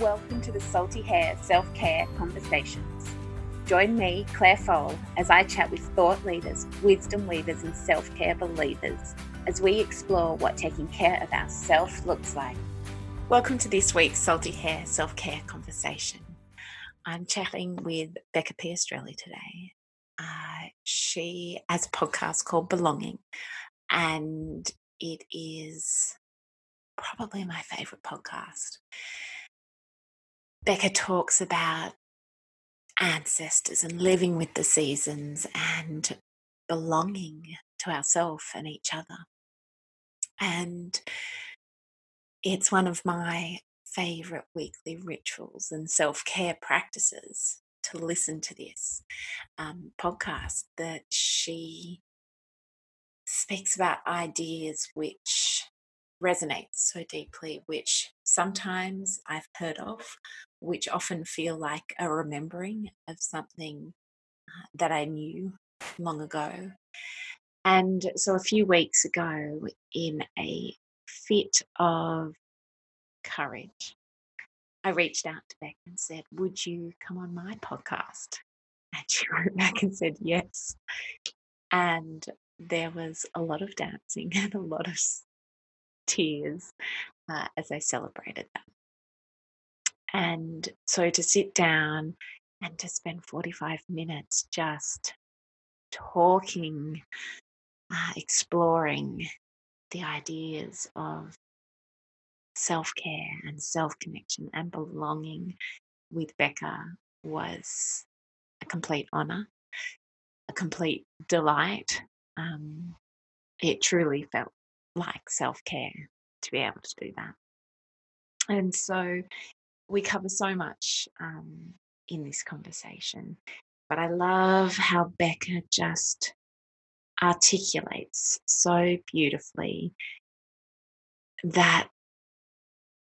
Welcome to the Salty Hair Self Care Conversations. Join me, Claire Fole, as I chat with thought leaders, wisdom leaders, and self care believers as we explore what taking care of ourselves looks like. Welcome to this week's Salty Hair Self Care Conversation. I'm chatting with Becca Piastrelli today. Uh, she has a podcast called Belonging, and it is probably my favorite podcast. Becca talks about ancestors and living with the seasons and belonging to ourselves and each other. And it's one of my favorite weekly rituals and self care practices to listen to this um, podcast that she speaks about ideas which resonate so deeply, which sometimes I've heard of, which often feel like a remembering of something uh, that I knew long ago. And so a few weeks ago, in a fit of courage, I reached out to Beck and said, Would you come on my podcast? And she wrote back and said, Yes. And there was a lot of dancing and a lot of tears uh, as I celebrated that. And so to sit down and to spend 45 minutes just talking, uh, exploring the ideas of self care and self connection and belonging with Becca was a complete honor, a complete delight. Um, it truly felt like self care to be able to do that. And so we cover so much um, in this conversation, but I love how Becca just articulates so beautifully that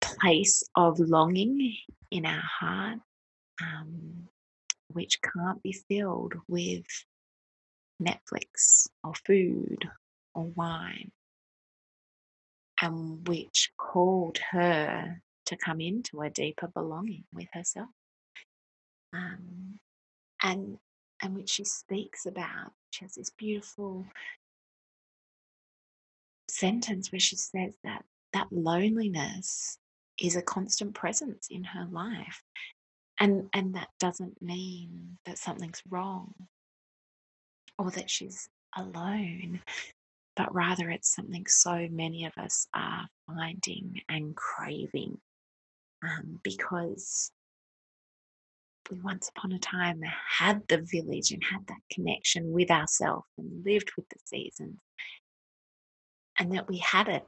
place of longing in our heart, um, which can't be filled with Netflix or food or wine and which called her to come into a deeper belonging with herself. Um, and and which she speaks about. She has this beautiful sentence where she says that that loneliness is a constant presence in her life. And and that doesn't mean that something's wrong or that she's alone but rather it's something so many of us are finding and craving um, because we once upon a time had the village and had that connection with ourselves and lived with the seasons, and that we had it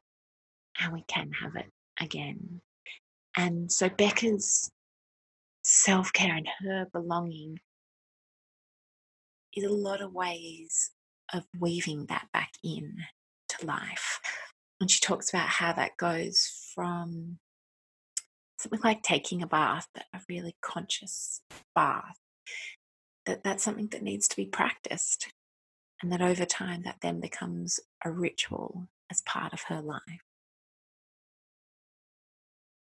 and we can have it again. And so Becca's self care and her belonging is a lot of ways of weaving that back in to life. And she talks about how that goes from something like taking a bath, but a really conscious bath. That that's something that needs to be practiced. And that over time that then becomes a ritual as part of her life.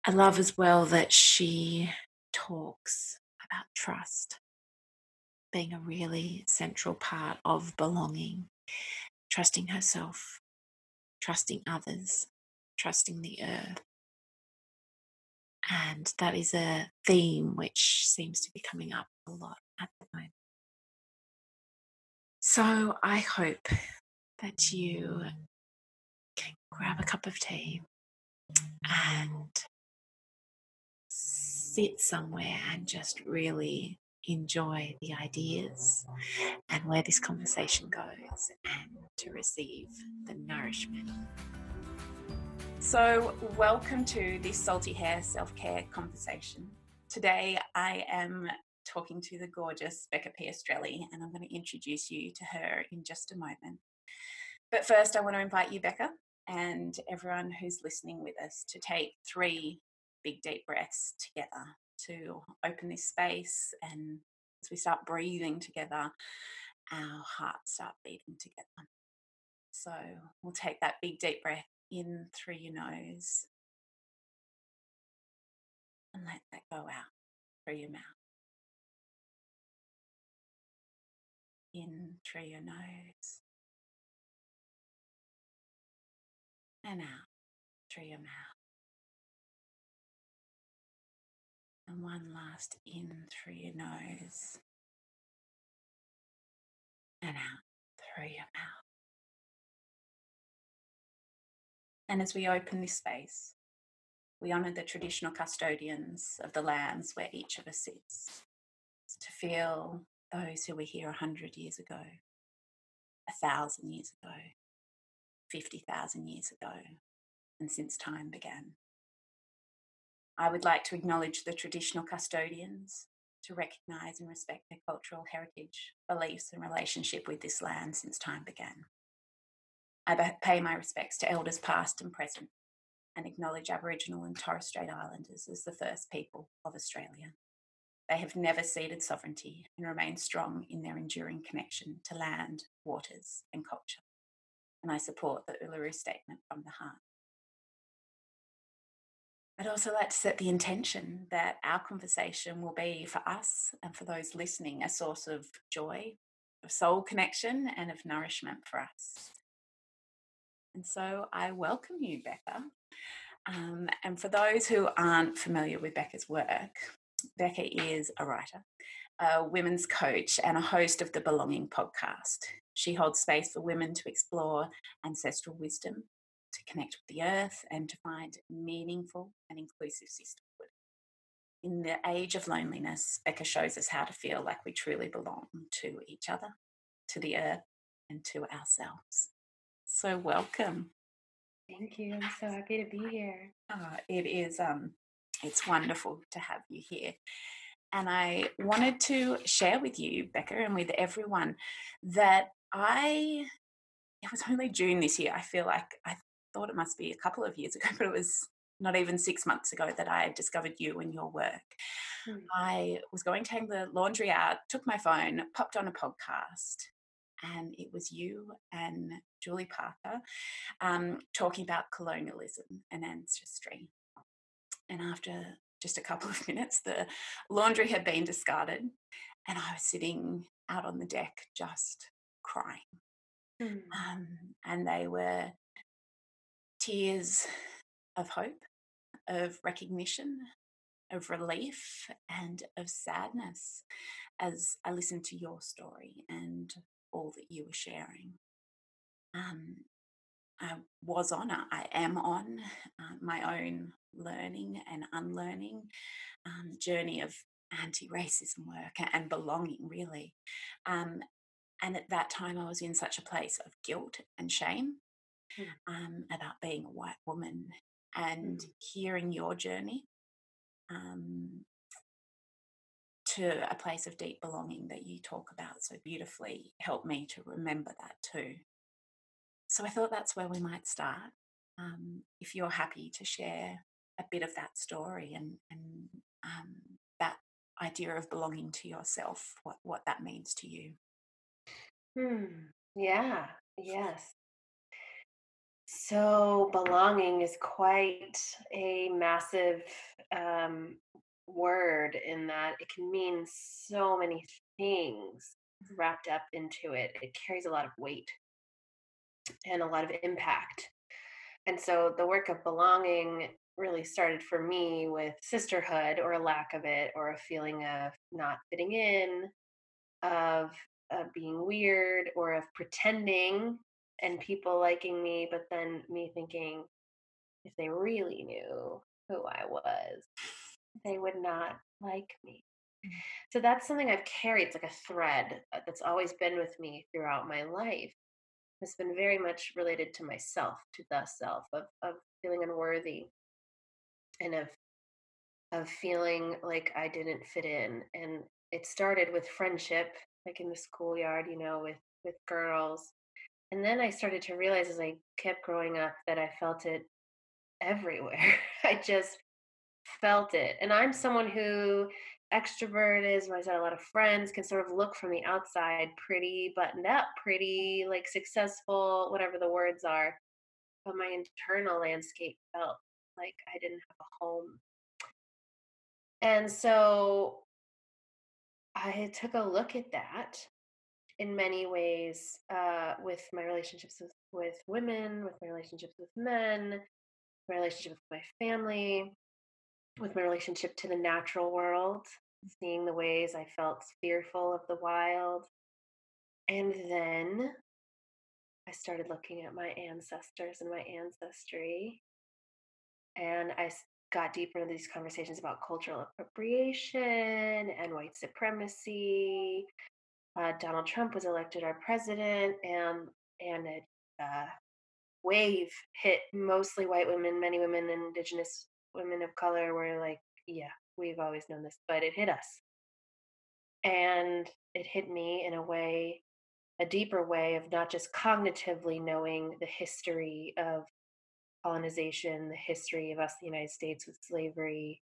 I love as well that she talks about trust being a really central part of belonging, trusting herself, trusting others, trusting the earth. And that is a theme which seems to be coming up a lot at the moment. So I hope that you can grab a cup of tea and sit somewhere and just really enjoy the ideas and where this conversation goes and to receive the nourishment. So, welcome to this Salty Hair Self Care conversation. Today, I am talking to the gorgeous Becca Piastrelli, and I'm going to introduce you to her in just a moment. But first, I want to invite you, Becca, and everyone who's listening with us to take three big deep breaths together to open this space and as we start breathing together, our hearts start beating together. So we'll take that big deep breath in through your nose. And let that go out through your mouth. In through your nose. And out through your mouth. And one last in through your nose and out through your mouth. And as we open this space, we honour the traditional custodians of the lands where each of us sits to feel those who were here a hundred years ago, a thousand years ago, 50,000 years ago, and since time began. I would like to acknowledge the traditional custodians, to recognise and respect their cultural heritage, beliefs, and relationship with this land since time began. I pay my respects to elders past and present and acknowledge Aboriginal and Torres Strait Islanders as the first people of Australia. They have never ceded sovereignty and remain strong in their enduring connection to land, waters, and culture. And I support the Uluru Statement from the heart. I'd also like to set the intention that our conversation will be for us and for those listening a source of joy, of soul connection, and of nourishment for us. And so I welcome you, Becca. Um, and for those who aren't familiar with Becca's work, Becca is a writer, a women's coach, and a host of the Belonging podcast. She holds space for women to explore ancestral wisdom to connect with the earth and to find meaningful and inclusive sisterhood. In the age of loneliness, Becca shows us how to feel like we truly belong to each other, to the earth, and to ourselves. So, welcome. Thank you. I'm so happy to be here. Oh, it is. Um, it's wonderful to have you here. And I wanted to share with you, Becca, and with everyone that I, it was only June this year. I feel like I thought it must be a couple of years ago, but it was not even six months ago that I discovered you and your work. Mm. I was going to hang the laundry out, took my phone, popped on a podcast, and it was you and Julie Parker um, talking about colonialism and ancestry. And after just a couple of minutes, the laundry had been discarded, and I was sitting out on the deck just crying. Mm. Um, and they were tears of hope, of recognition, of relief, and of sadness as I listened to your story and all that you were sharing. Um, I was on, I am on uh, my own learning and unlearning um, journey of anti racism work and belonging, really. Um, and at that time, I was in such a place of guilt and shame um, about being a white woman and mm. hearing your journey um, to a place of deep belonging that you talk about so beautifully helped me to remember that too. So I thought that's where we might start. Um, if you're happy to share a bit of that story and, and um, that idea of belonging to yourself, what, what that means to you. Hmm. Yeah. Yes. So, belonging is quite a massive um, word in that it can mean so many things mm-hmm. wrapped up into it. It carries a lot of weight and a lot of impact. And so, the work of belonging really started for me with sisterhood or a lack of it, or a feeling of not fitting in, of, of being weird, or of pretending and people liking me, but then me thinking if they really knew who I was, they would not like me. So that's something I've carried. It's like a thread uh, that's always been with me throughout my life. It's been very much related to myself, to the self, of, of feeling unworthy and of of feeling like I didn't fit in. And it started with friendship, like in the schoolyard, you know, with with girls and then I started to realize as I kept growing up that I felt it everywhere. I just felt it. And I'm someone who extrovert is I said a lot of friends can sort of look from the outside pretty buttoned up, pretty like successful, whatever the words are. But my internal landscape felt like I didn't have a home. And so I took a look at that in many ways uh, with my relationships with, with women, with my relationships with men, my relationship with my family, with my relationship to the natural world, seeing the ways I felt fearful of the wild. And then I started looking at my ancestors and my ancestry. And I got deeper into these conversations about cultural appropriation and white supremacy. Uh, Donald Trump was elected our president, and and a uh, wave hit mostly white women, many women, indigenous women of color were like, yeah, we've always known this, but it hit us. And it hit me in a way, a deeper way of not just cognitively knowing the history of colonization, the history of us, the United States with slavery,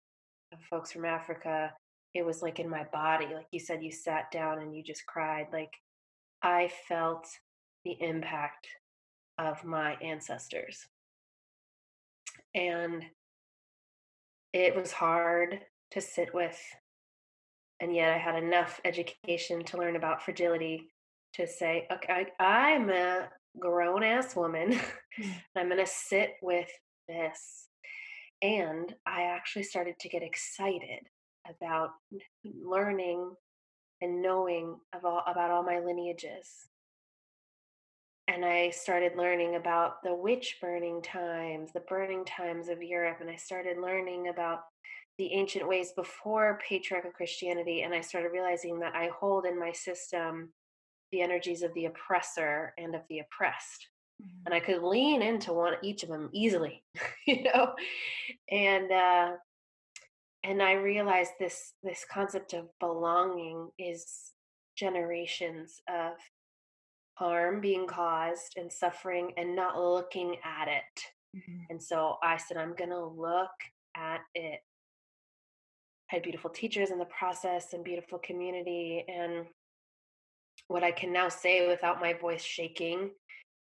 of folks from Africa. It was like in my body. Like you said, you sat down and you just cried. Like I felt the impact of my ancestors. And it was hard to sit with. And yet I had enough education to learn about fragility to say, okay, I, am a grown ass woman. Mm. I'm going to sit with this. And I actually started to get excited about learning and knowing of all, about all my lineages and I started learning about the witch burning times, the burning times of Europe, and I started learning about the ancient ways before patriarchal Christianity, and I started realizing that I hold in my system the energies of the oppressor and of the oppressed. Mm-hmm. And I could lean into one each of them easily, you know. And uh and I realized this this concept of belonging is generations of harm being caused and suffering and not looking at it. Mm-hmm. And so I said, I'm going to look at it. I had beautiful teachers in the process and beautiful community. And what I can now say without my voice shaking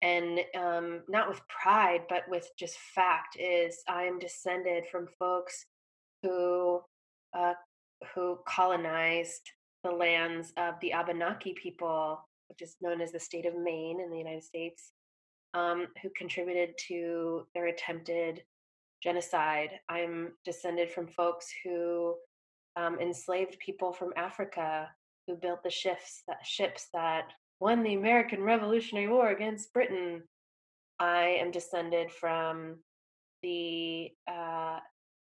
and um, not with pride, but with just fact is I am descended from folks who uh, who colonized the lands of the Abenaki people which is known as the state of Maine in the United States, um, who contributed to their attempted genocide. I'm descended from folks who um, enslaved people from Africa, who built the ships that ships that won the American Revolutionary War against Britain. I am descended from the uh,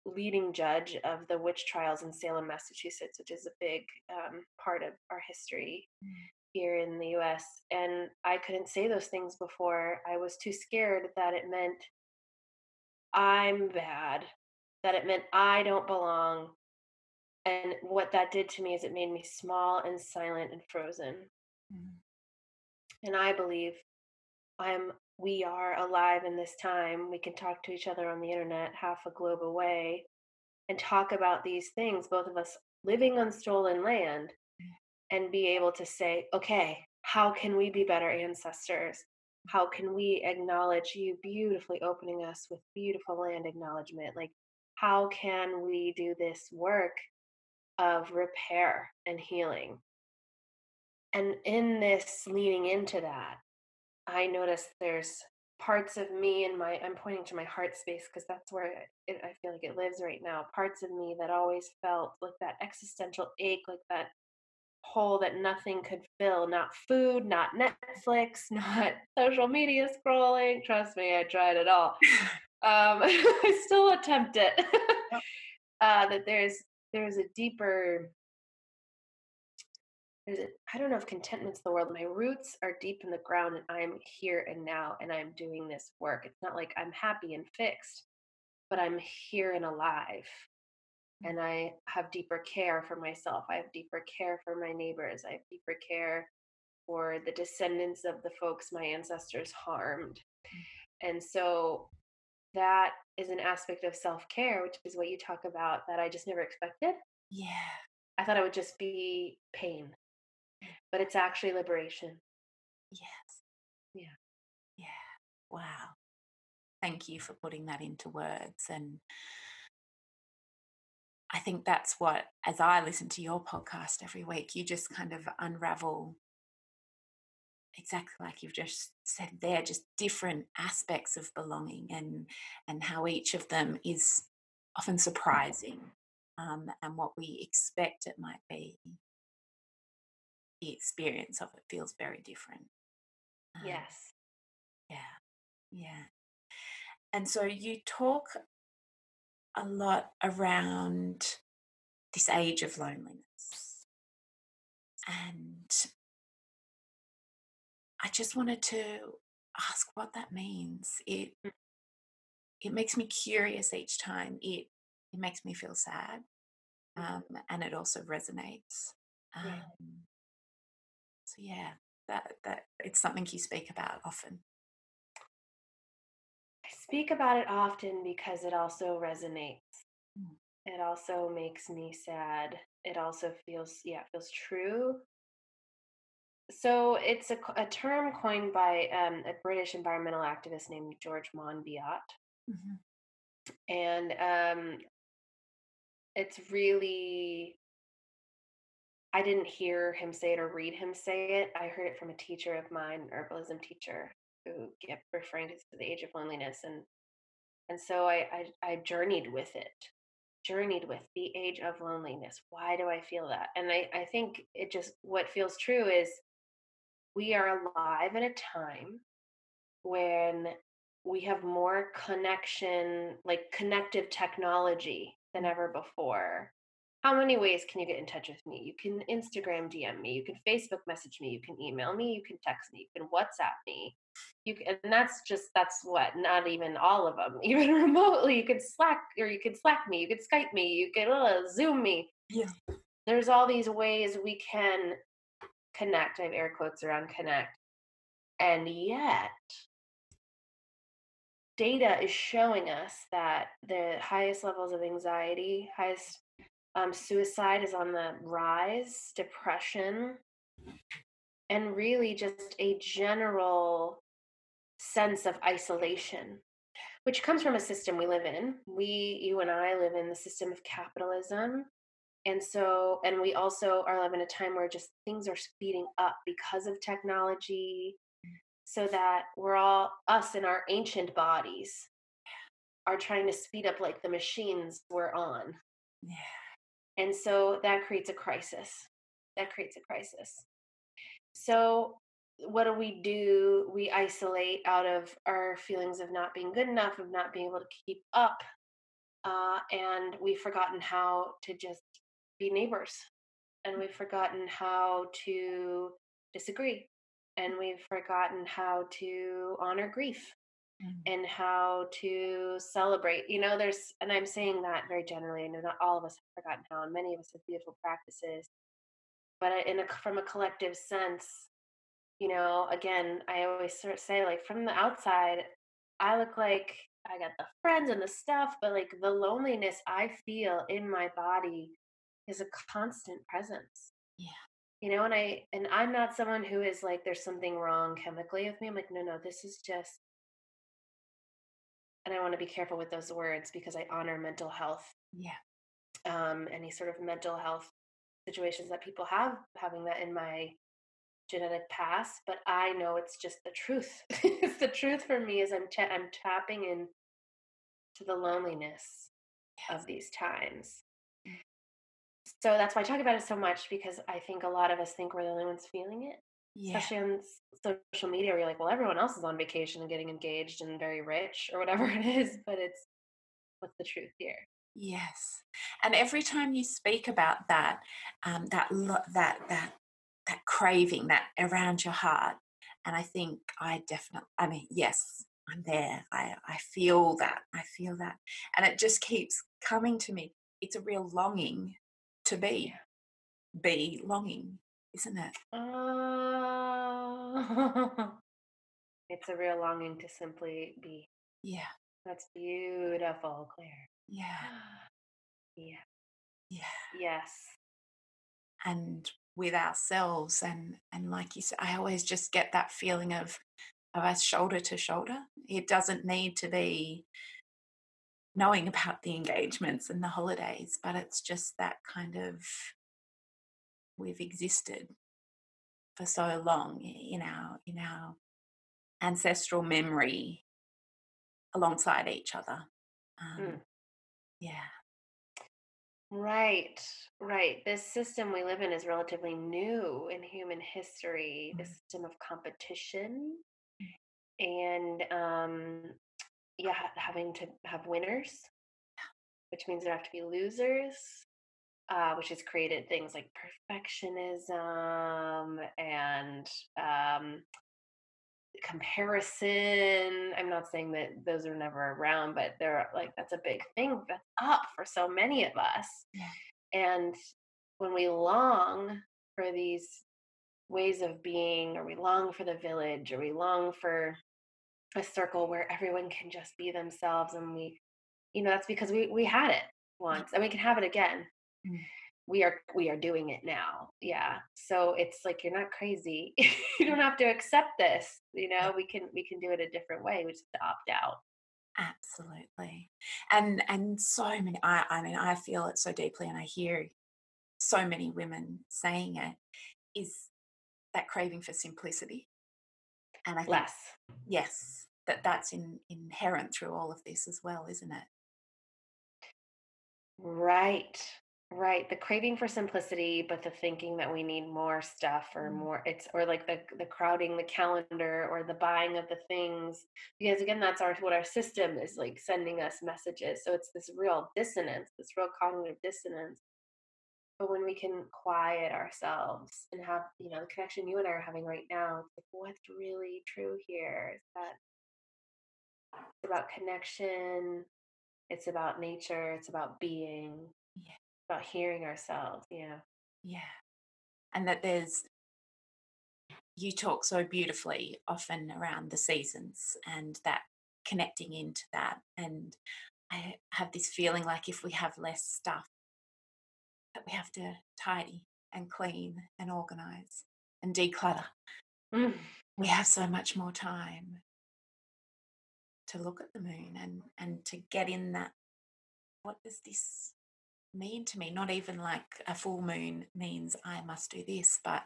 leading judge of the witch trials in Salem, Massachusetts, which is a big um, part of our history. Here in the US. And I couldn't say those things before. I was too scared that it meant I'm bad, that it meant I don't belong. And what that did to me is it made me small and silent and frozen. Mm. And I believe I'm we are alive in this time. We can talk to each other on the internet half a globe away and talk about these things, both of us living on stolen land and be able to say, okay, how can we be better ancestors? How can we acknowledge you beautifully opening us with beautiful land acknowledgement? Like, how can we do this work of repair and healing? And in this leaning into that, I notice there's parts of me and my i'm pointing to my heart space because that's where it, i feel like it lives right now parts of me that always felt like that existential ache like that hole that nothing could fill not food not netflix not social media scrolling trust me i tried it all um, i still attempt it uh, that there's there's a deeper there's a, I don't know if contentment's the word. My roots are deep in the ground and I'm here and now and I'm doing this work. It's not like I'm happy and fixed, but I'm here and alive and I have deeper care for myself. I have deeper care for my neighbors. I have deeper care for the descendants of the folks my ancestors harmed. Mm. And so that is an aspect of self care, which is what you talk about that I just never expected. Yeah. I thought it would just be pain, mm. but it's actually liberation. Yes. Yeah. Yeah. Wow. Thank you for putting that into words. And I think that's what, as I listen to your podcast every week, you just kind of unravel exactly like you've just said there, just different aspects of belonging and and how each of them is often surprising um, and what we expect it might be. The experience of it feels very different. Um, yes. Yeah. Yeah. And so you talk a lot around this age of loneliness. And I just wanted to ask what that means. It mm. it makes me curious each time. It it makes me feel sad, um, and it also resonates. Um, yeah. So yeah, that that it's something you speak about often. I speak about it often because it also resonates. Mm. It also makes me sad. It also feels yeah, it feels true so it's a, a term coined by um, a British environmental activist named George Monbiot. Mm-hmm. And um, it's really, I didn't hear him say it or read him say it. I heard it from a teacher of mine, herbalism teacher, who kept referring to the age of loneliness. And and so I, I, I journeyed with it, journeyed with the age of loneliness. Why do I feel that? And I, I think it just, what feels true is we are alive at a time when we have more connection, like connective technology than mm. ever before. How many ways can you get in touch with me? You can Instagram DM me, you can Facebook message me, you can email me, you can text me, you can WhatsApp me. You can, and that's just that's what not even all of them, even remotely. You could Slack or you could Slack me, you could Skype me, you could uh, Zoom me. Yeah. There's all these ways we can connect. I have air quotes around connect. And yet, data is showing us that the highest levels of anxiety, highest um, suicide is on the rise, depression, and really just a general sense of isolation, which comes from a system we live in. We, you and I, live in the system of capitalism and so and we also are living a time where just things are speeding up because of technology so that we're all us in our ancient bodies are trying to speed up like the machines we're on yeah and so that creates a crisis. That creates a crisis. So what do we do? We isolate out of our feelings of not being good enough of not being able to keep up uh, and we've forgotten how to just be neighbors and we've forgotten how to disagree and we've forgotten how to honor grief mm-hmm. and how to celebrate you know there's and i'm saying that very generally i know not all of us have forgotten how and many of us have beautiful practices but in a from a collective sense you know again i always sort of say like from the outside i look like i got the friends and the stuff but like the loneliness i feel in my body is a constant presence. Yeah. You know, and I and I'm not someone who is like there's something wrong chemically with me. I'm like, no, no, this is just and I want to be careful with those words because I honor mental health. Yeah. Um, any sort of mental health situations that people have, having that in my genetic past, but I know it's just the truth. it's the truth for me is I'm ta- I'm tapping in to the loneliness yes. of these times so that's why I talk about it so much because I think a lot of us think we're the only ones feeling it. Yeah. Especially on social media, where you're like, well, everyone else is on vacation and getting engaged and very rich or whatever it is, but it's what's the truth here? Yes, and every time you speak about that, um, that that that that craving that around your heart, and I think I definitely, I mean, yes, I'm there. I I feel that. I feel that, and it just keeps coming to me. It's a real longing to be, be longing, isn't it? Uh, it's a real longing to simply be. Yeah. That's beautiful, Claire. Yeah. Yeah. Yeah. Yes. And with ourselves and and like you said, I always just get that feeling of of us shoulder to shoulder. It doesn't need to be knowing about the engagements and the holidays, but it's just that kind of we've existed for so long in our in our ancestral memory alongside each other. Um, mm. Yeah. Right, right. This system we live in is relatively new in human history, the mm. system of competition and um yeah, having to have winners, which means there have to be losers, uh, which has created things like perfectionism and um, comparison. I'm not saying that those are never around, but they're like that's a big thing that's up for so many of us. Yeah. And when we long for these ways of being, or we long for the village, or we long for a circle where everyone can just be themselves, and we, you know, that's because we we had it once, and we can have it again. We are we are doing it now. Yeah. So it's like you're not crazy. You don't have to accept this. You know we can we can do it a different way. We just to opt out. Absolutely. And and so many i i mean i feel it so deeply and i hear so many women saying it is that craving for simplicity. And i think, less. yes that that's in, inherent through all of this as well isn't it? Right Right, the craving for simplicity, but the thinking that we need more stuff or mm. more it's or like the the crowding the calendar or the buying of the things because again that's our what our system is like sending us messages. So it's this real dissonance, this real cognitive dissonance. But when we can quiet ourselves and have, you know, the connection you and I are having right now, like what's really true here is that it's about connection, it's about nature, it's about being. About hearing ourselves. Yeah. Yeah. And that there's, you talk so beautifully often around the seasons and that connecting into that. And I have this feeling like if we have less stuff, that we have to tidy and clean and organize and declutter. Mm. We have so much more time to look at the moon and and to get in that what does this mean to me. Not even like a full moon means I must do this, but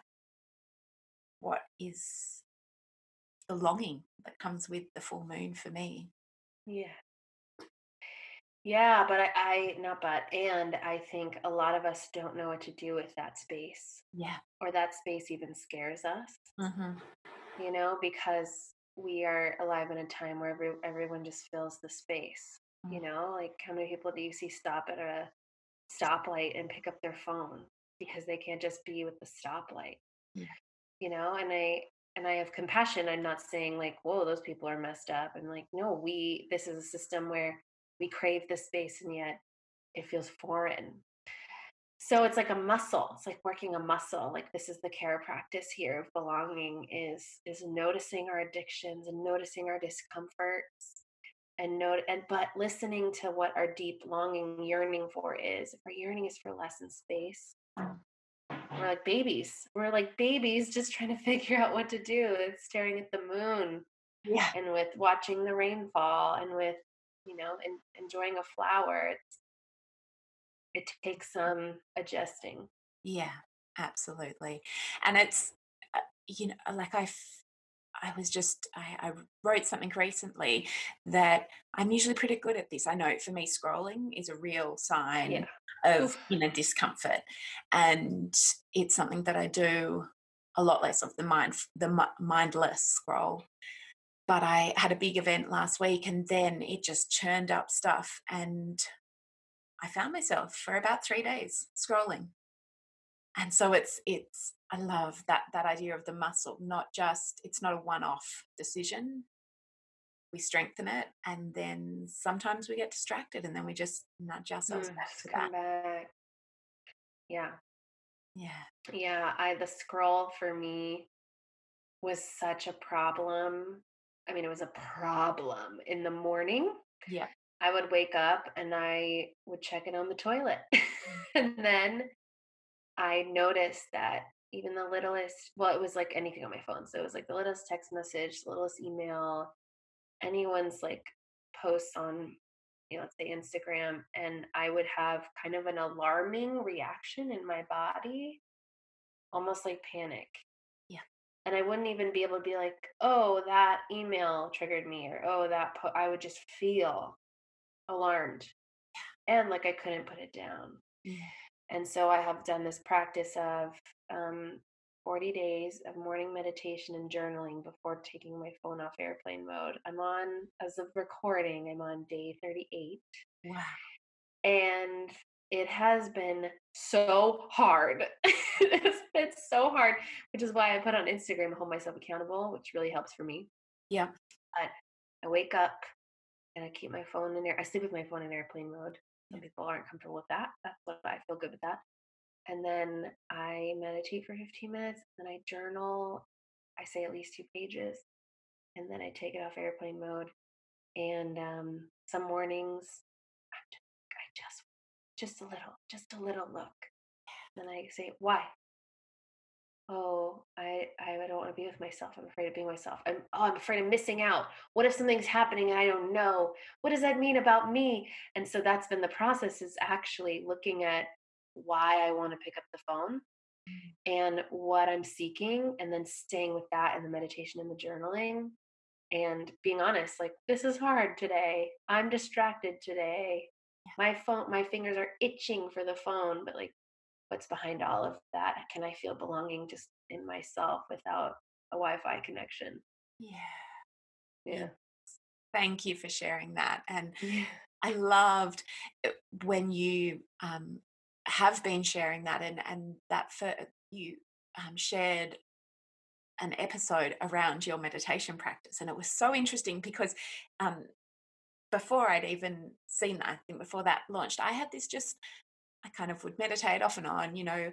what is the longing that comes with the full moon for me? Yeah. Yeah, but I, I not but and I think a lot of us don't know what to do with that space. Yeah. Or that space even scares us. Mm-hmm. You know, because we are alive in a time where every, everyone just fills the space. Mm-hmm. You mm. know, like how many people do you see stop at a stoplight and pick up their phone because they can't just be with the stoplight. Yeah. You know, and I and I have compassion. I'm not saying like, whoa, those people are messed up. I'm like, no, we this is a system where we crave the space and yet it feels foreign. So it's like a muscle. It's like working a muscle. Like this is the care practice here of belonging is is noticing our addictions and noticing our discomforts and note and but listening to what our deep longing yearning for is if our yearning is for less in space we're like babies. We're like babies just trying to figure out what to do and staring at the moon yeah. and with watching the rainfall and with you know and enjoying a flower. It's, it takes some adjusting. Yeah absolutely. And it's uh, you know like i I was just, I, I, wrote something recently that I'm usually pretty good at this. I know for me, scrolling is a real sign yeah. of you know discomfort, and it's something that I do a lot less of the mind, the mindless scroll. But I had a big event last week, and then it just churned up stuff, and I found myself for about three days scrolling. And so it's it's I love that that idea of the muscle, not just it's not a one-off decision. We strengthen it and then sometimes we get distracted and then we just nudge ourselves mm, back to that. Back. Yeah. Yeah. Yeah. I the scroll for me was such a problem. I mean, it was a problem in the morning. Yeah. I would wake up and I would check it on the toilet. And then I noticed that even the littlest well it was like anything on my phone so it was like the littlest text message the littlest email anyone's like posts on you know, let's say Instagram, and I would have kind of an alarming reaction in my body, almost like panic. Yeah. And I wouldn't even be able to be like, oh, that email triggered me, or oh, that po-. I would just feel alarmed. And like I couldn't put it down. Yeah. And so I have done this practice of um, 40 days of morning meditation and journaling before taking my phone off airplane mode. I'm on, as of recording, I'm on day 38. Wow. And it has been so hard. it's been so hard, which is why I put on Instagram, hold myself accountable, which really helps for me. Yeah. But I wake up and I keep my phone in there. I sleep with my phone in airplane mode. Some people aren't comfortable with that. That's what I feel good with that. And then I meditate for 15 minutes. Then I journal. I say at least two pages. And then I take it off airplane mode. And um, some mornings, I just, just a little, just a little look. Then I say, why? Oh i i don't want to be with myself. I'm afraid of being myself. I'm oh i'm afraid of missing out. What if something's happening and i don't know? What does that mean about me? And so that's been the process is actually looking at why i want to pick up the phone mm. and what i'm seeking and then staying with that in the meditation and the journaling and being honest like this is hard today. I'm distracted today. My phone my fingers are itching for the phone but like what's behind all of that can i feel belonging just in myself without a wi-fi connection? Yeah. Yeah. Thank you for sharing that and yeah. i loved uh, when you um, have been sharing that and and that for you um, shared an episode around your meditation practice and it was so interesting because um, before I'd even seen that, I think before that launched, I had this just I kind of would meditate off and on, you know,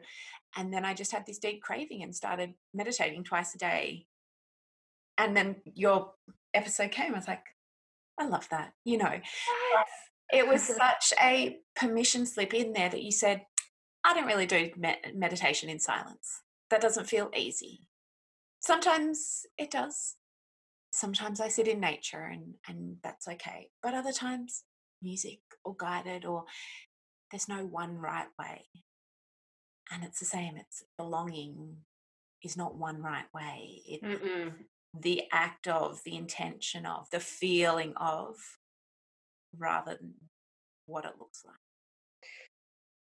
and then I just had this deep craving and started meditating twice a day. And then your episode came. I was like, I love that, you know. Yes. It was such a permission slip in there that you said, I don't really do med- meditation in silence. That doesn't feel easy. Sometimes it does. Sometimes I sit in nature and, and that's okay. But other times, music or guided or there's no one right way. And it's the same, it's belonging is not one right way. It, the act of, the intention of, the feeling of, rather than what it looks like.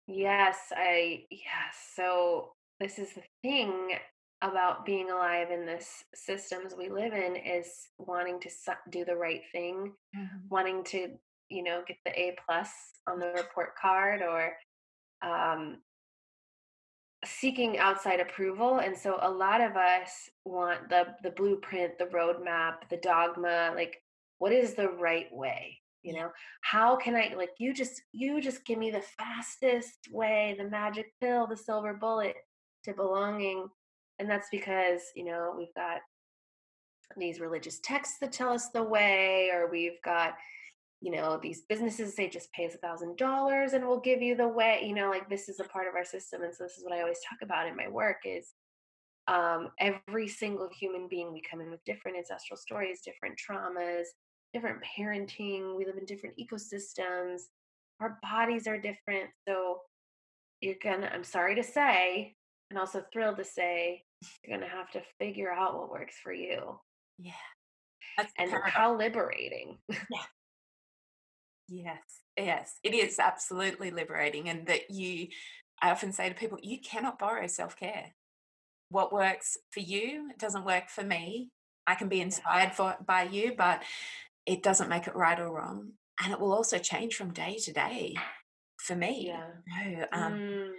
Yes, I, yes. So, this is the thing about being alive in this systems we live in is wanting to do the right thing, mm-hmm. wanting to you know get the a plus on the report card or um, seeking outside approval and so a lot of us want the the blueprint the roadmap the dogma like what is the right way you know? How can i like you just you just give me the fastest way the magic pill the silver bullet to belonging and that's because you know we've got these religious texts that tell us the way or we've got you know these businesses say just pay us a thousand dollars and we'll give you the way you know like this is a part of our system and so this is what i always talk about in my work is um, every single human being we come in with different ancestral stories different traumas different parenting we live in different ecosystems our bodies are different so you're gonna i'm sorry to say and also thrilled to say you're gonna have to figure out what works for you. Yeah. That's and how liberating. Yeah Yes, yes, it is absolutely liberating. And that you, I often say to people, you cannot borrow self care. What works for you doesn't work for me. I can be inspired for, by you, but it doesn't make it right or wrong. And it will also change from day to day for me. Yeah. Um, mm.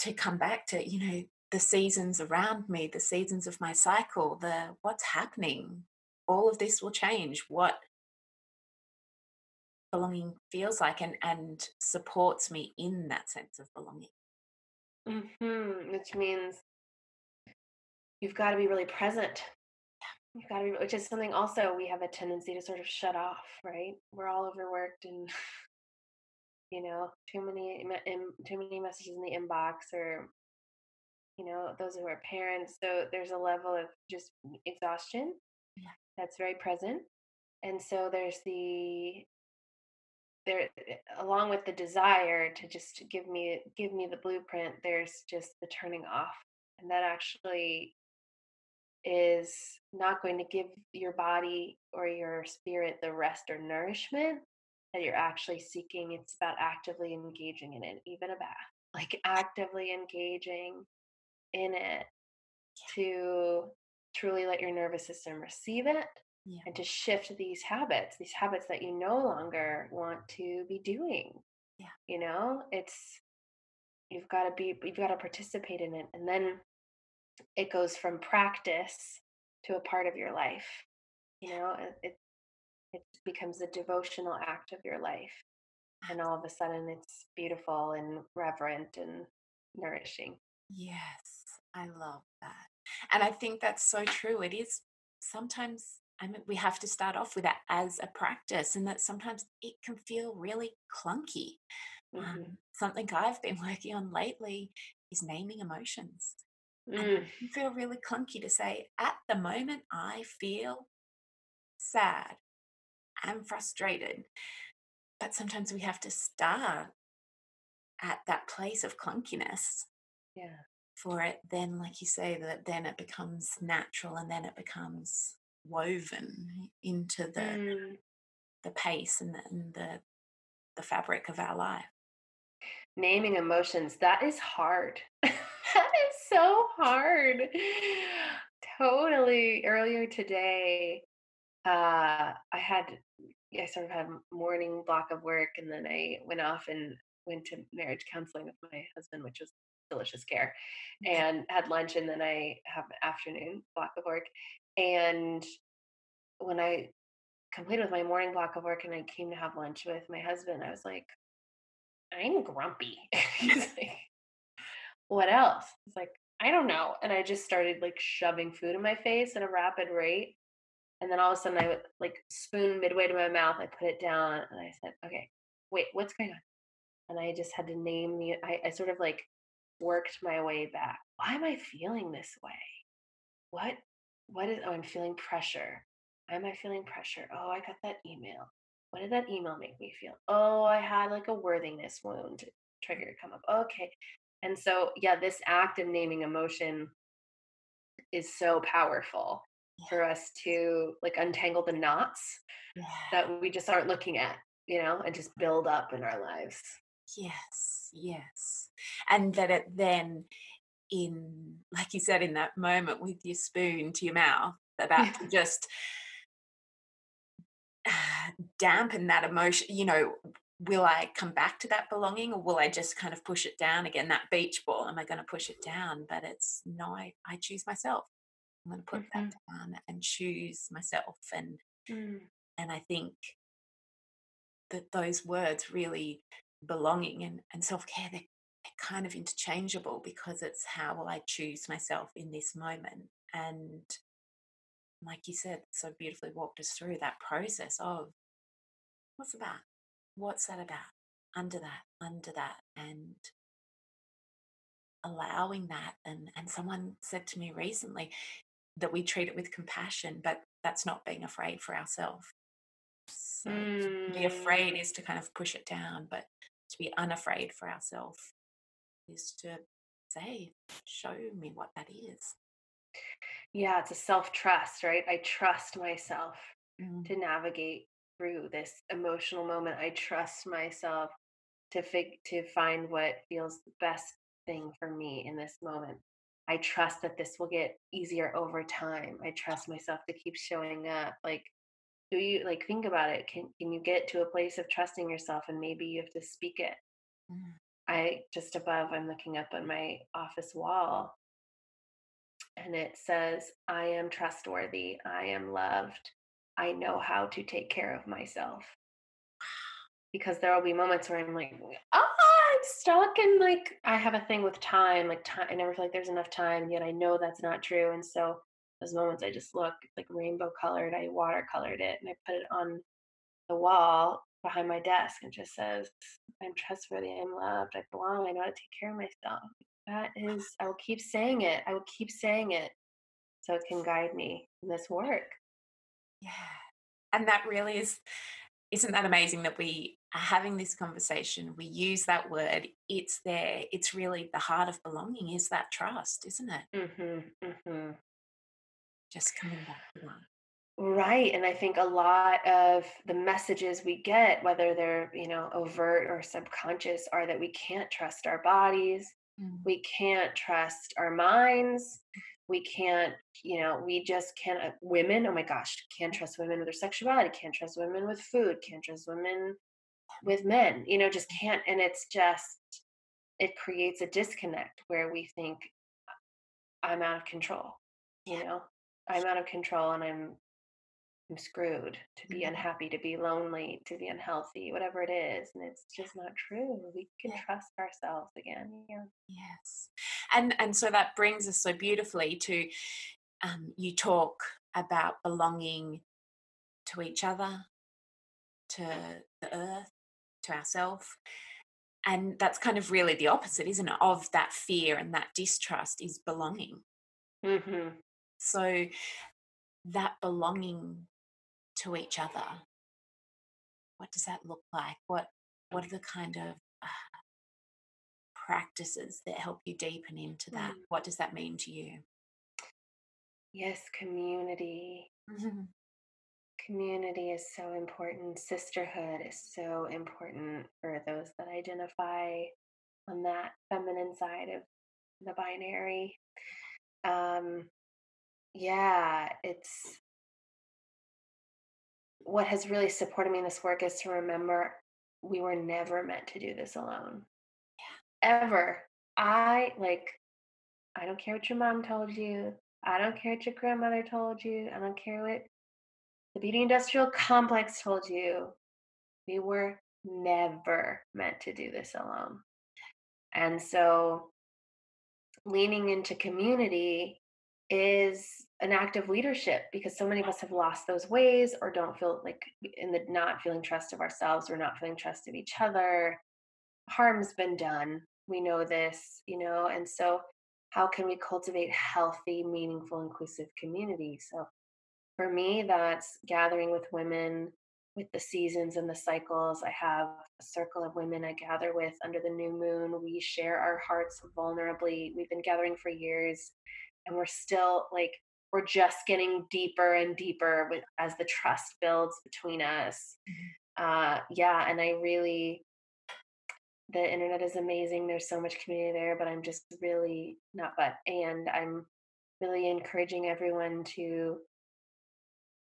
To come back to, you know, the seasons around me, the seasons of my cycle, the what's happening, all of this will change. What belonging feels like and and supports me in that sense of belonging mm-hmm. which means you've got to be really present you've got to be which is something also we have a tendency to sort of shut off right we're all overworked and you know too many too many messages in the inbox or you know those who are parents so there's a level of just exhaustion yeah. that's very present and so there's the there along with the desire to just give me give me the blueprint there's just the turning off and that actually is not going to give your body or your spirit the rest or nourishment that you're actually seeking. It's about actively engaging in it even a bath like actively engaging in it to truly let your nervous system receive it Yeah. and to shift these habits, these habits that you no longer want to be doing. Yeah. You know, it's you've got to be you've got to participate in it and then it goes from practice to a part of your life. You know, it it, it becomes a devotional act of your life. And all of a sudden it's beautiful and reverent and nourishing. Yes, I love that. And I think that's so true. It is sometimes, I mean, we have to start off with that as a practice, and that sometimes it can feel really clunky. Mhm. Um, something I've been working on lately is naming emotions. And Mm. it can feel really clunky to say, at the moment, I feel sad and frustrated. But sometimes we have to start at that place of clunkiness Yeah. for it then like you say that then it becomes natural and then it becomes woven into the Mm. the pace and the, and the the fabric of our life. Naming emotions that is hard. That is so hard. Totally earlier today uh i had i sort of had a morning block of work and then i went off and went to marriage counseling with my husband which was delicious care and had lunch and then i have an afternoon block of work and when i completed with my morning block of work and i came to have lunch with my husband i was like I'm grumpy. He's like, what else? It's like, I don't know. And I just started like shoving food in my face at a rapid rate. And then all of a sudden I would like spoon midway to my mouth. I put it down and I said, okay, wait, what's going on? And I just had to name the, I, I sort of like worked my way back. Why am I feeling this way? What, what is, oh, I'm feeling pressure. Why am I feeling pressure? Oh, I got that email what did that email make me feel? Oh, I had like a worthiness wound trigger come up. Okay. And so, yeah, this act of naming emotion is so powerful for us to like untangle the knots yeah that we just aren't looking at, you know, and just build up in our lives. yes yes and that it then in like you said in that moment with your spoon to your mouth about to just dampen that emotion you know will i come back to that belonging or will i just kind of push it down again? That beach ball am i going to push it down? But it's no i, I choose myself. I'm going to put that down and choose myself and Mm. and i think that those words really belonging and, and self-care they're, they're kind of interchangeable because it's how will i choose myself in this moment and like you said so beautifully walked us through that process of what's that what's that about? Under that under that and allowing that and and someone said to me recently that we treat it with compassion but that's not being afraid for ourselves. So to be afraid Mm. is to kind of push it down but to be unafraid for ourselves is to say show me what that is Yeah, it's a self trust, right? I trust myself Mm. to navigate through this emotional moment. I trust myself to fig- to find what feels the best thing for me in this moment. I trust that this will get easier over time. I trust myself to keep showing up. Like, do you like think about it? Can can you get to a place of trusting yourself and maybe you have to speak it? Mm. I just above, I'm looking up on my office wall and it says, I am trustworthy. I am loved. I know how to take care of myself. Because there will be moments where I'm like, oh, I'm stuck and like I have a thing with time. Like time, I never feel like there's enough time, yet I know that's not true. And so those moments I just look like rainbow colored. I watercolored it and I put it on the wall behind my desk and just says, I'm trustworthy, I'm loved, I belong, I know how to take care of myself. That is, I will keep saying it. I will keep saying it so it can guide me in this work. Yeah. And that really is, isn't that amazing that we are having this conversation, we use that word, it's there. It's really the heart of belonging is that trust, isn't it? Mm-hmm, mm-hmm. Just coming back to that. Right. And I think a lot of the messages we get, whether they're, you know, overt or subconscious, are that we can't trust our bodies. Mm. We can't trust our minds. We can't, you know, we just can't. Uh, women, oh my gosh, can't trust women with their sexuality, can't trust women with food, can't trust women with men, you know, just can't. And it's just, it creates a disconnect where we think, I'm out of control, you know, I'm out of control and I'm I'm screwed, to be mm-hmm. unhappy, to be lonely, to be unhealthy, whatever it is. And it's just not true. We can yeah. trust ourselves again. Yeah. Yes. And and so that brings us so beautifully to um, you talk about belonging to each other, to the earth, to ourselves. And that's kind of really the opposite, isn't it? Of that fear and that distrust is belonging. Mm-hmm. So that belonging to each other. What does that look like? What what are the kind of uh, practices that help you deepen into that? Mm. what does that mean to you? Yes community. Mm-hmm. community is so important. Sisterhood is so important for those that identify on that feminine side of the binary. Um yeah it's what has really supported me in this work is to remember we were never meant to do this alone. Yeah. Ever. I like, I don't care what your mom told you. I don't care what your grandmother told you. I don't care what the beauty industrial complex told you. We were never meant to do this alone. And so leaning into community is an act of leadership because so many of us have lost those ways or don't feel like in the not feeling trust of ourselves or not feeling trust of each other. Harm's been done. We know this you know and so how can we cultivate healthy meaningful inclusive community? So for me that's gathering with women with the seasons and the cycles. I have a circle of women i gather with under the new moon. We share our hearts vulnerably. We've been gathering for years and we're still like we're just getting deeper and deeper with as the trust builds between us mm-hmm. uh yeah and i really the internet is amazing there's so much community there but i'm just really not but and i'm really encouraging everyone to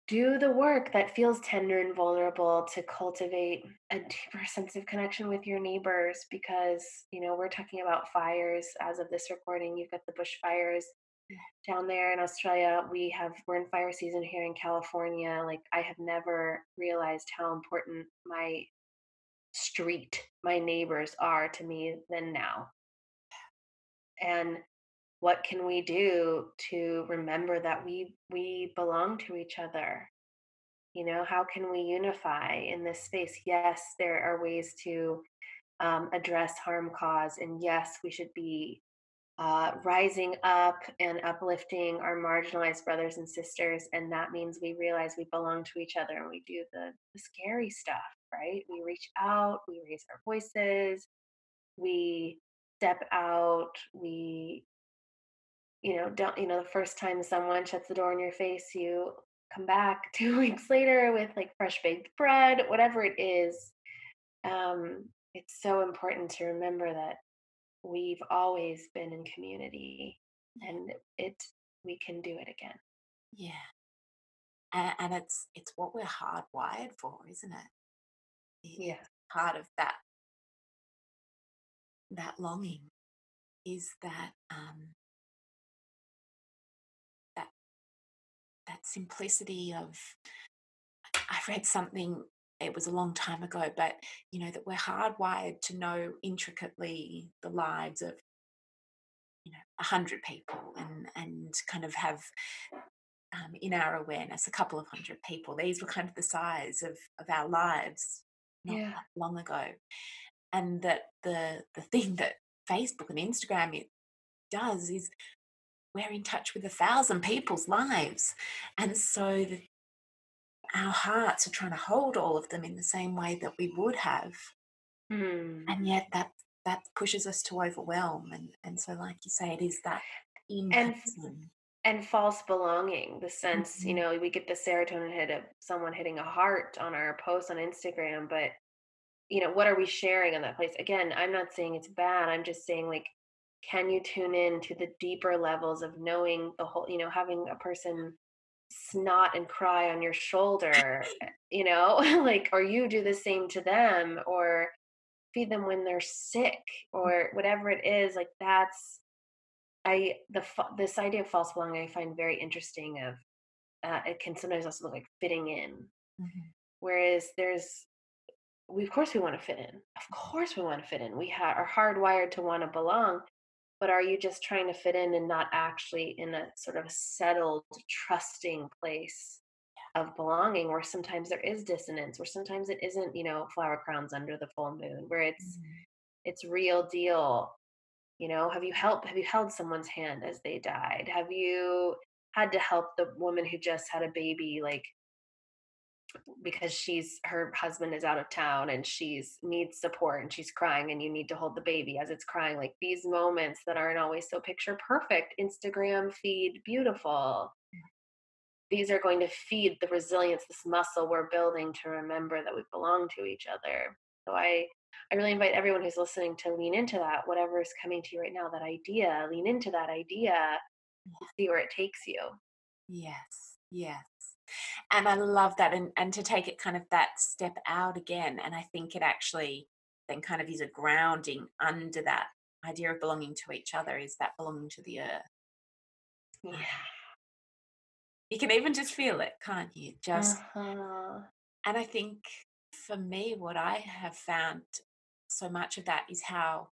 do the work that feels tender and vulnerable to cultivate a deeper sense of connection with your neighbors because you know we're talking about fires as of this recording you've got the bushfires down there in Australia, we have we're in fire season here in California. Like I have never realized how important my street, my neighbors are to me than now. And what can we do to remember that we we belong to each other? You know, how can we unify in this space? Yes, there are ways to um, address harm cause, and yes, we should be uh, rising up and uplifting our marginalized brothers and sisters. And that means we realize we belong to each other and we do the, the scary stuff, right? We reach out, we raise our voices, we step out, we, you know, don't, you know, the first time someone shuts the door in your face, you come back two weeks later with like fresh baked bread, whatever it is. Um, it's so important to remember that we've always been in community and it we can do it again. Yeah. And, and it's it's what we're hardwired for isn't it? Yeah. part of that that longing is that um that that simplicity of i read something it was a long time ago, but you know that we're hardwired to know intricately the lives of you know a hundred people and and kind of have um, in our awareness a couple of hundred people. These were kind of the size of of our lives not yeah. long ago, and that the the thing that Facebook and Instagram it does is we're in touch with a thousand people's lives, and so the our hearts are trying to hold all of them in the same way that we would have. Mm. And yet that that pushes us to overwhelm. And and so like you say, it is that in And and false belonging, the sense, you Mhm. know, we get the serotonin hit of someone hitting a heart on our post on Instagram, but you know, what are we sharing on that place? Again, I'm not saying it's bad. I'm just saying like can you tune in to the deeper levels of knowing the whole, you know, having a person snot and cry on your shoulder, you know, like or you do the same to them or feed them when they're sick or whatever it is, like that's I the this idea of false belonging I find very interesting. Of uh, it can sometimes also look like fitting in, Mhm. whereas there's we of course we want to fit in. Of course we want to fit in. We ha- are hardwired to want to belong. But are you just trying to fit in and not actually in a sort of settled, trusting place of belonging where sometimes there is dissonance, where sometimes it isn't, you know, flower crowns under the full moon, where it's Mhm. it's real deal you know have you helped have you held someone's hand as they died have you had to help the woman who just had a baby like because she's her husband is out of town and she's needs support and she's crying and you need to hold the baby as it's crying like these moments that aren't always so picture perfect instagram feed beautiful. Mm. These are going to feed the resilience this muscle we're building to remember that we belong to each other. So i i really invite everyone who's listening to lean into that whatever is coming to you right now that idea lean into that idea see where it takes you. Yes, yes. And I love that. And, and to take it kind of that step out again. And I think it actually then kind of is a grounding under that idea of belonging to each other is that belonging to the earth. yeah You can even just feel it, can't you? Just, uh-huh. and I think for me, what I have found so much of that is how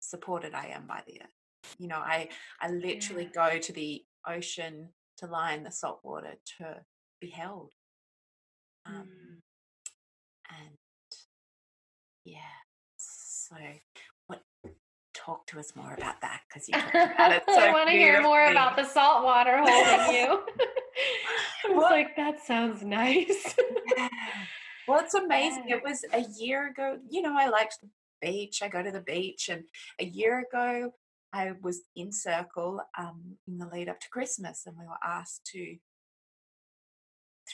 supported I am by the earth. You know, I, I literally go to the ocean to lie in the salt water to be held. Um, Mm. and yeah, so what? Talk to us more about that because you talked about it so I want to hear more about the salt water holding you. I was Well- like, that sounds nice. Yeah. Well, it's amazing. Yeah. It was a year ago. You know, I liked the beach. I go to the beach, and a year ago, I was in Circle um, in the lead up to Christmas, and we were asked to,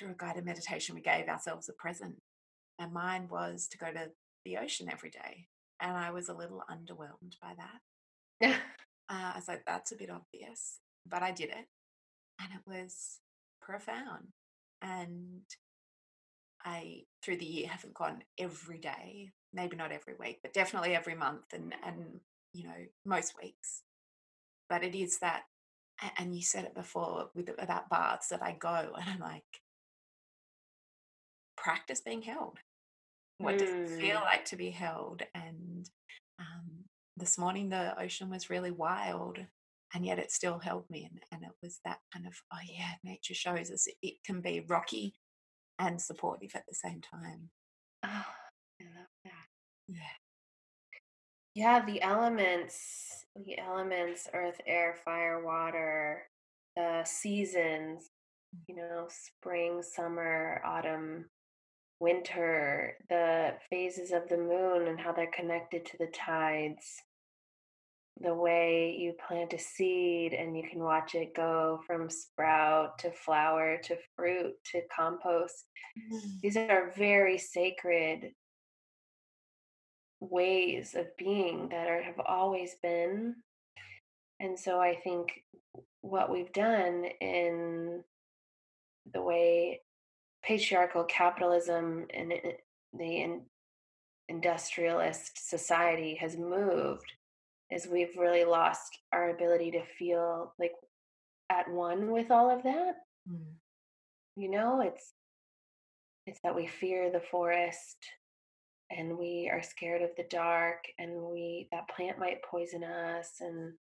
through a guided meditation, we gave ourselves a present, and mine was to go to the ocean every day. And I was a little underwhelmed by that. Uh, I was like, that's a bit obvious, but I did it, and it was profound. And I, through the year, haven't gone every day, maybe not every week, but definitely every month, and and you know most weeks. But it is that, and you said it before with about baths that I go, and I'm like, practice being held. What does it feel Mm. like to be held? And um, this morning the ocean was really wild, and yet it still held me, and, and it was that kind of oh yeah, nature shows us it, it can be rocky and supportive at the same time. Oh, I love that. Yeah. Yeah, the elements, the elements, earth, air, fire, water, the seasons, you know, spring, summer, autumn, winter, the phases of the moon and how they're connected to the tides, the way you plant a seed and you can watch it go from sprout to flower to fruit to compost. Mm. These are very sacred ways of being that are have always been. And so I think what we've done in the way patriarchal capitalism and the in, industrialist society has moved is we've really lost our ability to feel like at one with all of that Mm. you know it's it's that we fear the forest and we are scared of the dark and we that plant might poison us and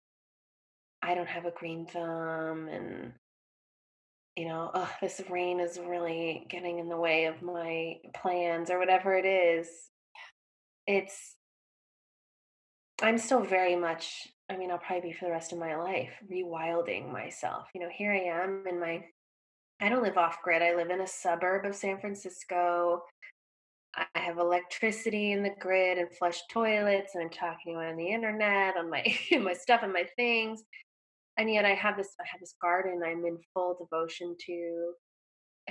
i don't have a green thumb and you know oh this rain is really getting in the way of my plans or whatever it is it's i'm still very much i mean i'll probably be for the rest of my life rewilding myself you know here i am in my I don't live off grid. I live in a suburb of San Francisco. I have electricity in the grid and flush toilets, and I'm talking on the internet on my my stuff and my things. And yet I have this I have this garden I'm in full devotion to.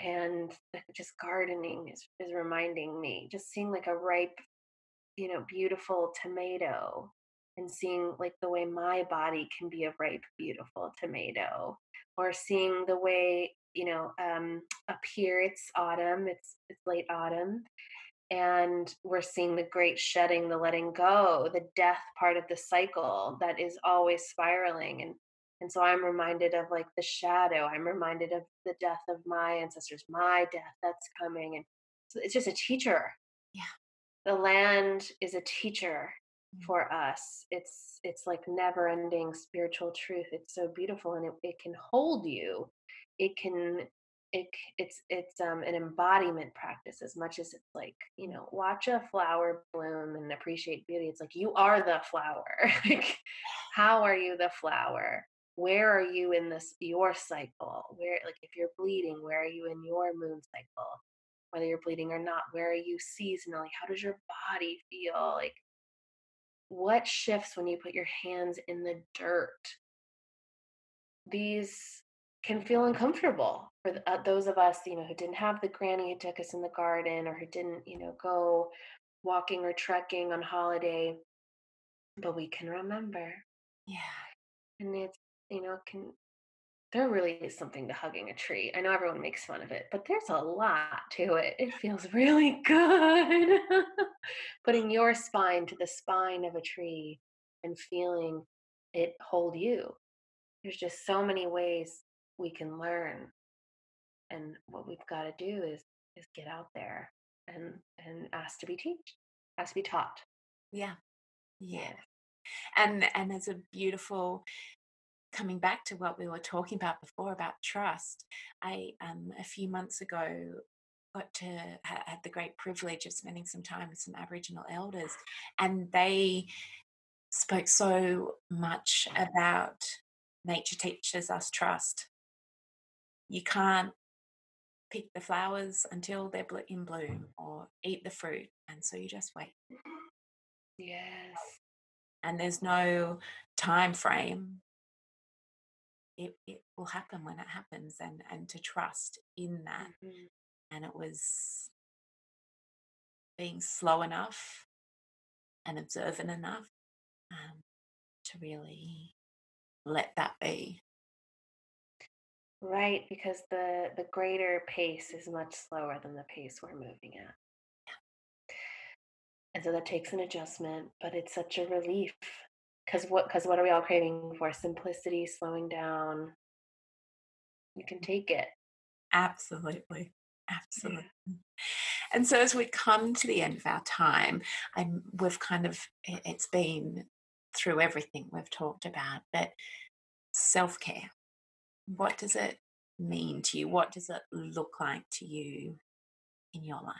And just gardening is, is reminding me, just seeing like a ripe, you know, beautiful tomato and seeing like the way my body can be a ripe, beautiful tomato, or seeing the way, you know, um, up here it's autumn, it's it's late autumn, and we're seeing the great shedding the letting go the death part of the cycle that is always spiraling and and so i'm reminded of like the shadow i'm reminded of the death of my ancestors my death that's coming and so it's just a teacher Yeah. the land is a teacher Mm. for us it's it's like never ending spiritual truth it's so beautiful and it, it can hold you it can it it's it's um an embodiment practice as much as it's like you know watch a flower bloom and appreciate beauty it's like you are the flower like how are you the flower where are you in this your cycle? Where like if you're bleeding where are you in your moon cycle? Whether you're bleeding or not where are you seasonally? How does your body feel? Like what shifts when you put your hands in the dirt? These can feel uncomfortable for the, uh, those of us, you know, who didn't have the granny who took us in the garden or who didn't, you know, go walking or trekking on holiday. But we can remember, Yeah. and it's, you know, can there really is something to hugging a tree. I know everyone makes fun of it, but there's a lot to it. It feels really good. Putting your spine to the spine of a tree and feeling it hold you. There's just so many ways we can learn and what we've got to do is is get out there and and ask to be taught, ask to be taught Yeah. Yeah. And and it's a beautiful coming back to what we were talking about before about trust. I um a few months ago got to ha- had the great privilege of spending some time with some Aboriginal elders, and they spoke so much about nature teaches us trust. You can't pick the flowers until they're in bloom or eat the fruit, and so you just wait. yes And there's no time frame. It, it will happen when it happens, and and to trust in that. Mhm. And it was being slow enough and observant enough um, to really let that be. right because the the greater pace is much slower than the pace we're moving at and so that takes an adjustment but it's such a relief because what because what are we all craving for simplicity slowing down you can mm-hmm. take it Absolutely. yeah Absolutely. And so as we come to the end of our time, I'm, we've kind of, it's been through everything we've talked about, but self care, what does it mean to you? What does it look like to you in your life?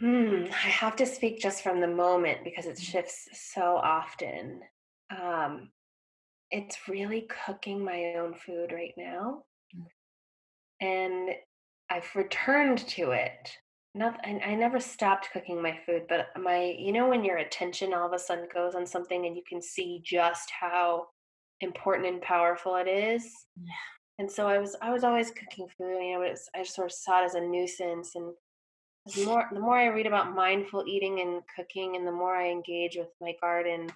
Hmm, I have to speak just from the moment because it shifts so often. Um, it's really cooking my own food right now, mm, and I've returned to it. Not, I, I never stopped cooking my food, but my, you know, when your attention all of a sudden goes on something and you can see just how important and powerful it is. Yeah. And so I was, I was always cooking food. You know, was, I just sort of saw it as a nuisance, and the more the more I read about mindful eating and cooking and the more I engage with my garden,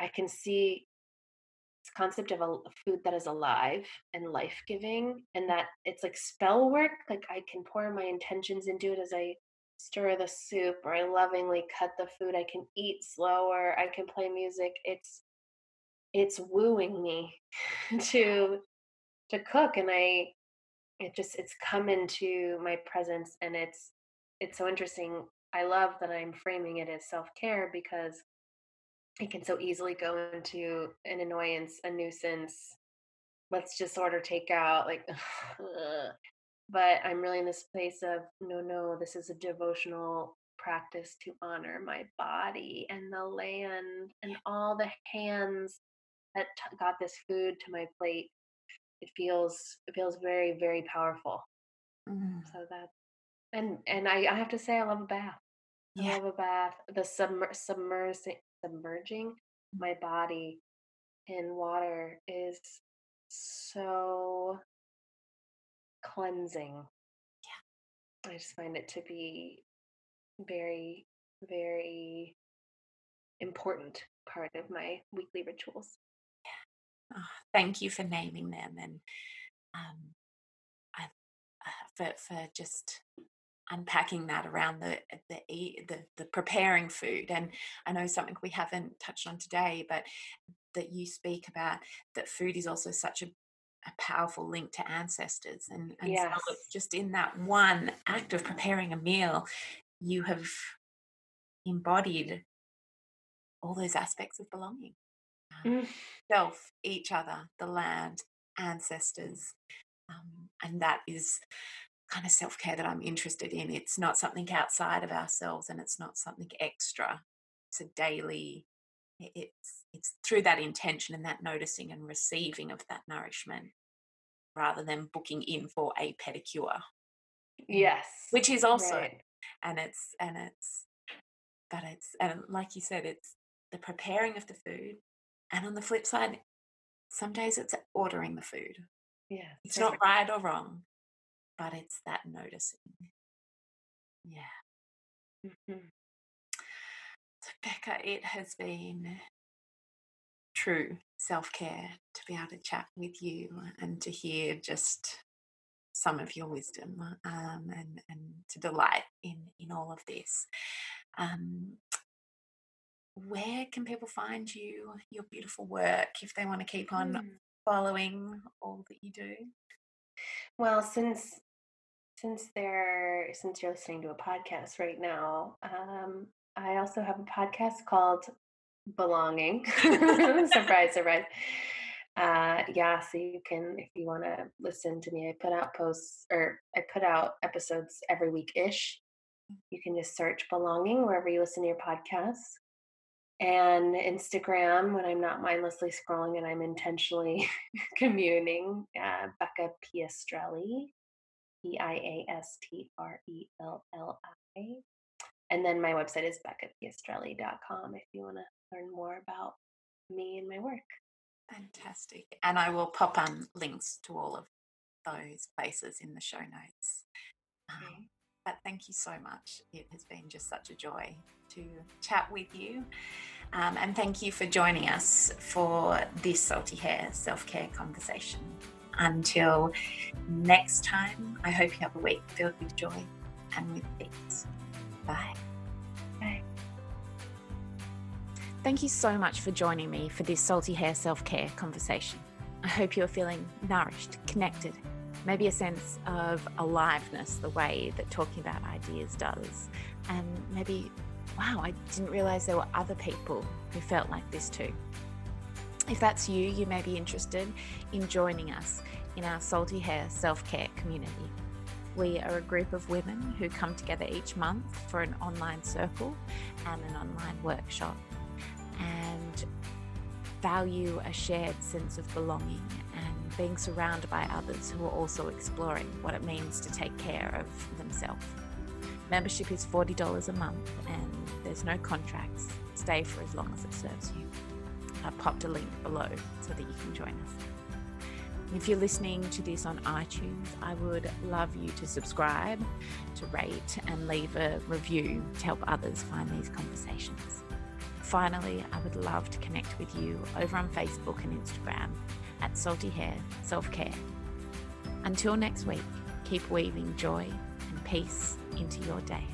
I can see this concept of a food that is alive and life-giving and that it's like spell work. Like I can pour my intentions into it as I stir the soup or I lovingly cut the food. I can eat slower. I can play music. It's it's wooing me to to cook and I it just it's come into my presence and it's it's so interesting i love that i'm framing it as self-care because it can so easily go into an annoyance a nuisance let's just order takeout like but i'm really in this place of no no this is a devotional practice to honor my body and the land and all the hands that t- got this food to my plate it feels it feels very very powerful. Mm. So that and and I, I have to say I love a bath. I Yeah. love a bath. The submer- submersing submerging my body in water is so cleansing. Yeah. I just find it to be very, very important part of my weekly rituals. Oh, thank you for naming them and um, I, uh, for for just unpacking that around the the the the preparing food. And I know something we haven't touched on today, but that you speak about that food is also such a a powerful link to ancestors and and Yes. it's just in that one act of preparing a meal you have embodied all those aspects of belonging um, Mm. self, each other, the land, ancestors. Um, and that is kind of self care that I'm interested in. It's not something outside of ourselves and it's not something extra. It's a daily, it's, it's through that intention and that noticing and receiving of that nourishment rather than booking in for a pedicure, mm. Yes. which is also, Right. and it's, and it's, but it's, and like you said, it's the preparing of the food. And on the flip side, some days it's ordering the food. Yeah. It's not right or wrong, but it's that noticing. Yeah. Mhm. So, Becca, it has been true self care to be able to chat with you and to hear just some of your wisdom um, and, and to delight in, in all of this. Um, where can people find you, your beautiful work, if they want to keep on Mm. following all that you do? Well, since since they're since you're listening to a podcast right now, um, I also have a podcast called Belonging. surprise, surprise. Uh, yeah, so you can if you want to listen to me, I put out posts or I put out episodes every week ish. You can just search Belonging wherever you listen to your podcasts. And Instagram when I'm not mindlessly scrolling and I'm intentionally communing, uh, Becca Piastrelli, P I A S T R E L L I. And then my website is beccapiastrelli.com if you want to learn more about me and my work. Fantastic. And I will pop um, links to all of those places in the show notes. Um, but thank you so much. It has been just such a joy to chat with you. Um, and thank you for joining us for this Salty Hair self care conversation. Until next time, I hope you have a week filled with joy and with peace. Bye. Bye. Thank you so much for joining me for this Salty Hair self care conversation. I hope you're feeling nourished, connected, maybe a sense of aliveness the way that talking about ideas does. And maybe, wow, I didn't realize there were other people who felt like this too. If that's you, you may be interested in joining us in our Salty Hair self care community. We are a group of women who come together each month for an online circle and an online workshop and value a shared sense of belonging and being surrounded by others who are also exploring what it means to take care of themselves. Membership is $40 a month and there's no contracts. Stay for as long as it serves you. I've popped a link below so that you can join us. If you're listening to this on iTunes, I would love you to subscribe, to rate, and leave a review to help others find these conversations. Finally, I would love to connect with you over on Facebook and Instagram at Salty Hair Self Care. Until next week, keep weaving joy and peace into your day.